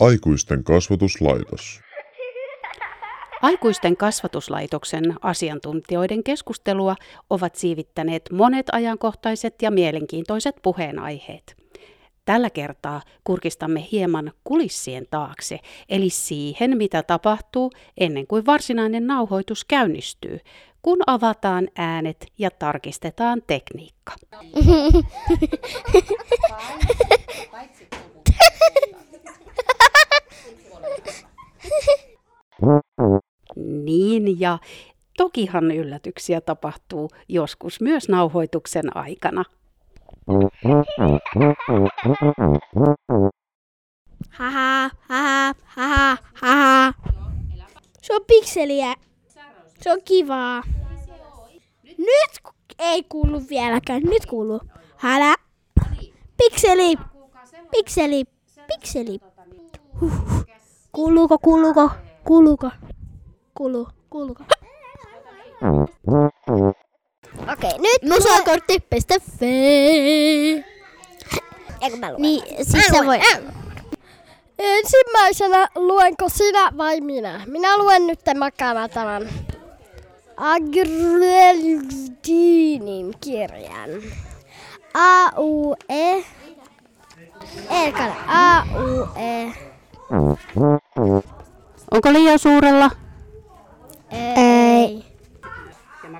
Aikuisten kasvatuslaitos. Aikuisten kasvatuslaitoksen asiantuntijoiden keskustelua ovat siivittäneet monet ajankohtaiset ja mielenkiintoiset puheenaiheet. Tällä kertaa kurkistamme hieman kulissien taakse, eli siihen, mitä tapahtuu ennen kuin varsinainen nauhoitus käynnistyy, kun avataan äänet ja tarkistetaan tekniikka. Niin, ja tokihan yllätyksiä tapahtuu joskus myös nauhoituksen aikana. Haha, haha, haha, haha. Se on pikseliä. Se on kivaa. Nyt ei kuulu vieläkään. Nyt kuuluu. Hälä. Pikseli. Pikseli. Pikseli. Huh. Kuuluuko, kuuluuko, kuuluuko? Kuuluu, kuuluuko? Okei, nyt musakortti.fi. Eikö mä luen? Niin, siis sä voi... Ensimmäisenä luenko sinä vai minä? Minä luen nyt makana tämän Agreldinin kirjan. A-U-E. Erkale. A-U-E. Onko liian suurella? Ei.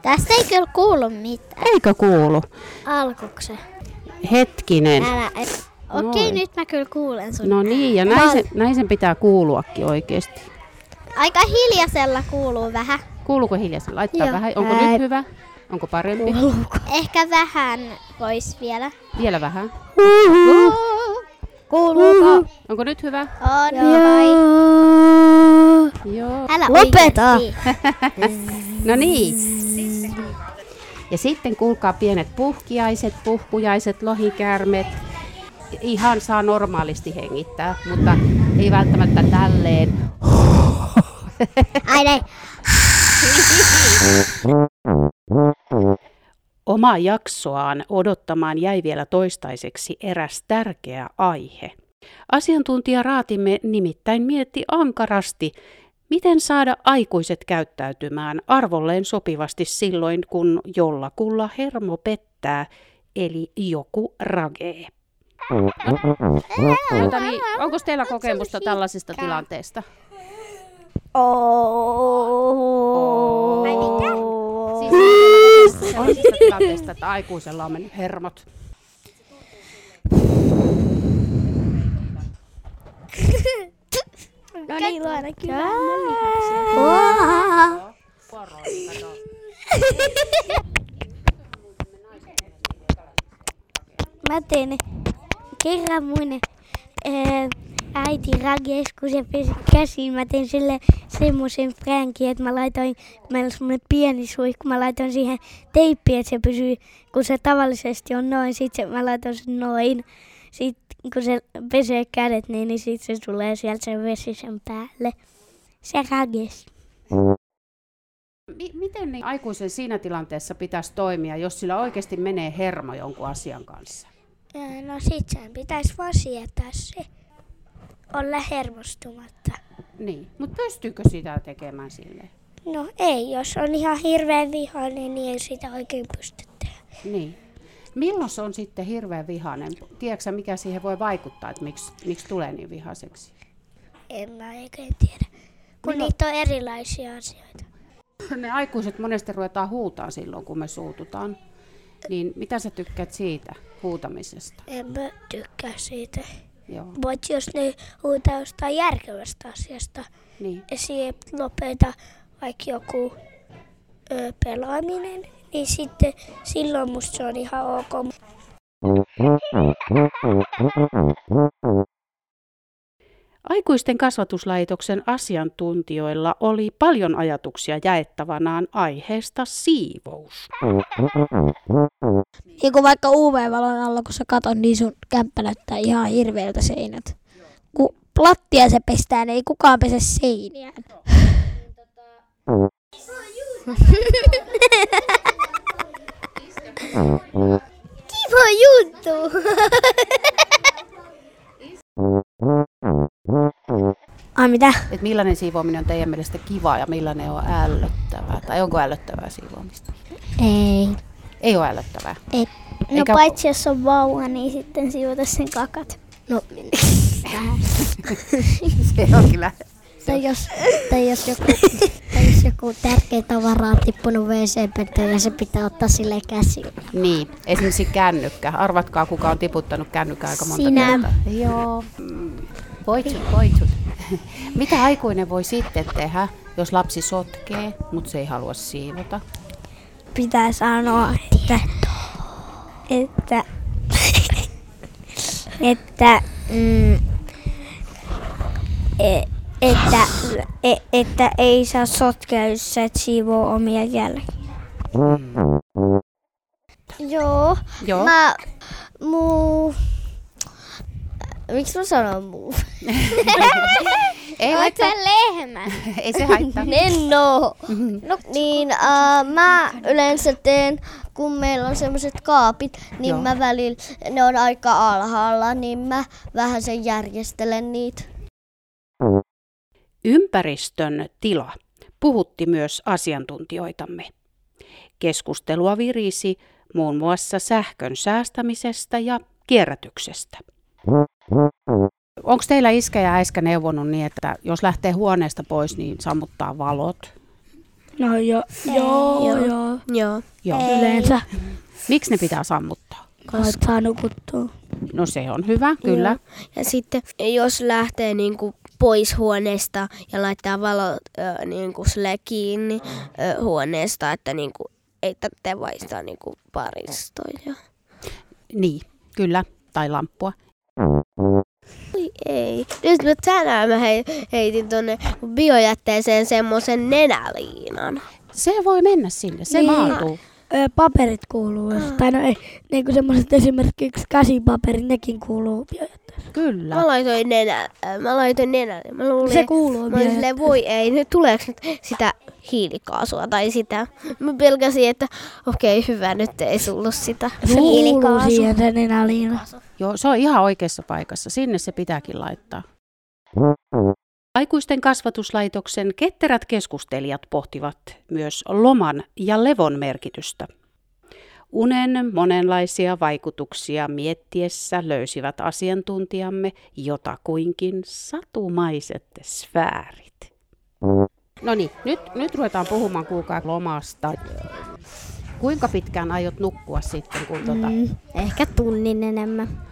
Tästä ei kyllä kuulu mitään. Eikö kuulu? Alkukse. Hetkinen. Älä, et. Okei, Noin. nyt mä kyllä kuulen sun. No niin, ja näin sen, näin sen pitää kuuluakin oikeasti. Aika hiljaisella kuuluu vähän. Kuuluuko hiljaisen? Laittaa Joo. vähän. Onko Ää. nyt hyvä? Onko parempi? Ehkä vähän vois vielä. Vielä vähän. Kuuluuko? Onko nyt hyvä? On vai? Joo. Älä Lopeta. No niin. Ja sitten kuulkaa pienet puhkiaiset, puhkujaiset, lohikäärmet. Ihan saa normaalisti hengittää, mutta ei välttämättä tälleen. Ai näin. Oma jaksoaan odottamaan jäi vielä toistaiseksi eräs tärkeä aihe. Asiantuntija Raatimme nimittäin mietti ankarasti, miten saada aikuiset käyttäytymään arvolleen sopivasti silloin, kun jollakulla hermo pettää, eli joku ragee. Jota, niin, onko teillä kokemusta tällaisista tilanteista? Oh. Ai mitä? Siis sellaisista tilanteista, että aikuisella on mennyt hermot. No niin, luena kyllä. Mä tein kerran mun ää, äiti kun se pesi käsiin. Mä tein sille semmoisen fränkin, että mä laitoin, meillä on semmoinen pieni suihku, mä laitoin siihen teippiä, että se pysyy, kun se tavallisesti on noin, sit se, mä laitoin sen noin. Sitten kun se pesee kädet, niin, niin sit se tulee sieltä se vesi sen päälle. Se rages. Mi- miten niin aikuisen siinä tilanteessa pitäisi toimia, jos sillä oikeasti menee hermo jonkun asian kanssa? No sit sen pitäisi vaan sietää se. Olla hermostumatta. Niin, mutta pystyykö sitä tekemään silleen? No ei, jos on ihan hirveän vihainen, niin ei sitä oikein pysty tehdä. Niin. Milloin se on sitten hirveän vihainen? Tiedätkö mikä siihen voi vaikuttaa, että miksi, miksi tulee niin vihaiseksi? En mä oikein tiedä. Kun Milloin- niitä on erilaisia asioita. Ne aikuiset monesti ruvetaan huutaa silloin, kun me suututaan. Niin mitä sä tykkäät siitä huutamisesta? En mä tykkää siitä. Joo, Mutta jos ne huutaa jostain järkevästä asiasta niin. ja siihen lopeta vaikka joku ö, pelaaminen, niin sitten silloin musta se on ihan ok. Aikuisten kasvatuslaitoksen asiantuntijoilla oli paljon ajatuksia jaettavanaan aiheesta siivous. Niin kuin vaikka UV-valon alla, kun sä katon, niin sun kämppä näyttää ihan hirveältä seinät. Kun lattia se pestää, niin ei kukaan pese seiniään. tuu. Ai mitä? Et millainen siivoaminen on teidän mielestä kiva ja millainen on ällöttävää? Tai onko ällöttävää siivoamista? Ei. Ei ole ällöttävää. Ei. No Eikä- paitsi jos on vauva, niin sitten siivota sen kakat. No, Se on kyllä. Tai jos, tai jos joku, tai jos joku tärkeä tavara on tippunut wc ja se pitää ottaa sille käsillä. Niin, esimerkiksi kännykkä. Arvatkaa, kuka on tiputtanut kännykkä aika monta Sinä. kertaa. Joo. Voitsut, voitsut. Mitä aikuinen voi sitten tehdä, jos lapsi sotkee, mutta se ei halua siivota? Pitää sanoa, että, että, että, mm, e, että, e, että ei saa sotkea, jos sä et siivoo omia jälkiä. Joo. Joo. Mä muu... Miksi mä sanon muu? Ei Oot haittaa. sä lehmä? Ei se haittaa. En oo. No, niin äh, mä yleensä teen, kun meillä on semmoiset kaapit, niin Joo. mä välillä, ne on aika alhaalla, niin mä vähän sen järjestelen niitä. Ympäristön tila puhutti myös asiantuntijoitamme. Keskustelua virisi muun muassa sähkön säästämisestä ja kierrätyksestä. Onko teillä iskä ja äiskä neuvonut niin, että jos lähtee huoneesta pois, niin sammuttaa valot? No jo, joo, joo, joo. Joo. Joo. Yleensä, Miksi ne pitää sammuttaa? kun saa nukuttua. No se on hyvä, kyllä. Joo. Ja sitten jos lähtee niinku pois huoneesta ja laittaa valot ö, niinku sille kiinni ö, huoneesta, että niinku ei tarvitse vaihtaa niinku paristoja. Niin, kyllä. Tai lamppua. Oi ei. Nyt mä tänään mä hei, heitin tonne biojätteeseen semmoisen nenäliinan. Se voi mennä sinne, se Niin. maatuu. Ö, paperit kuuluu, jos, tai no ei, niin kuin semmoiset esimerkiksi käsipaperit, nekin kuuluu biojätteeseen. Kyllä. Mä laitoin nenä, äh, mä laitoin nenälle. Mä luulin, Se kuuluu Mä olin silleen, voi ei, nyt tuleeko nyt sitä hiilikaasua tai sitä. Mä pelkäsin, että okei, hyvä, nyt ei tullut sitä Kuuluu siihen se nenäliina. Joo, se on ihan oikeassa paikassa. Sinne se pitääkin laittaa. Aikuisten kasvatuslaitoksen ketterät keskustelijat pohtivat myös loman ja levon merkitystä. Unen monenlaisia vaikutuksia miettiessä löysivät asiantuntijamme jotakuinkin satumaiset sfäärit. No niin, nyt, nyt ruvetaan puhumaan kuulkaa lomasta. Kuinka pitkään aiot nukkua sitten, kun tota... Mm, ehkä tunnin enemmän.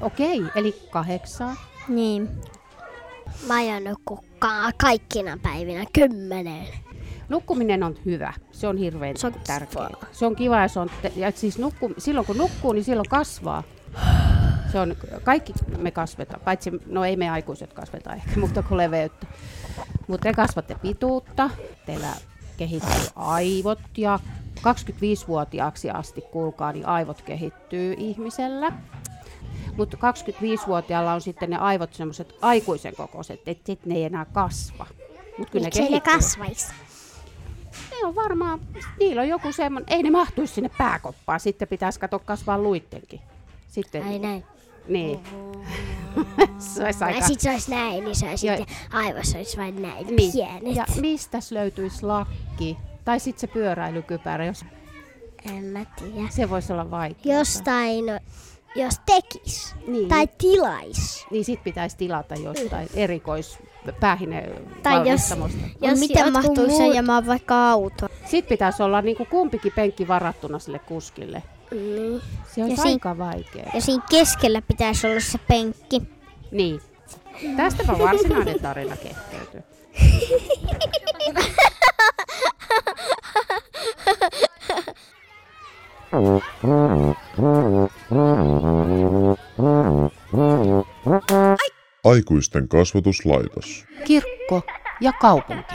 Okei, eli kahdeksaa. Niin. Mä aion nukkua ka- kaikkina päivinä kymmeneen. Nukkuminen on hyvä. Se on hirveän Se on tärkeää. Se on kiva ja, se on te- ja siis nukku, silloin kun nukkuu, niin silloin kasvaa. Se on, kaikki me kasvetaan, paitsi, no ei me aikuiset kasveta ehkä, mutta kuin leveyttä. Mutta te kasvatte pituutta, teillä kehittyy aivot ja 25-vuotiaaksi asti, kuulkaa, niin aivot kehittyy ihmisellä. Mutta 25-vuotiaalla on sitten ne aivot semmoiset aikuisen kokoiset, että sit ne ei enää kasva. Mut kyllä ne Miksei ne kehittyy. kasvaisi? Ne on varmaan, niillä on joku semmoinen, ei ne mahtuisi sinne pääkoppaan, sitten pitäisi katsoa kasvaa luittenkin. Sitten, Ai näin. niin. se olisi aika... Ja sit se olisi näin, niin se olisi Joo. sitten aivoissa olisi vain näin Niin. pienet. Ja mistä löytyisi lakki? Tai sitten se pyöräilykypärä, jos En mä tiedä. se voisi olla vaikea. Jostain, jos tekis Niin. tai tilais. Niin sit pitäisi tilata jostain erikois päähine Tai jos-. Jos miten jotkut mahtuisi muut- ajamaan vaikka auto? Sitten pitäisi olla niinku kumpikin penkki varattuna sille kuskille. Niin. Se on Ja aika vaikea. Ja siinä keskellä pitäisi olla se penkki. Niin. Tästäpä varsinainen tarina kehkeytyy. Aikuisten kasvatuslaitos. Kirkko ja kaupunki.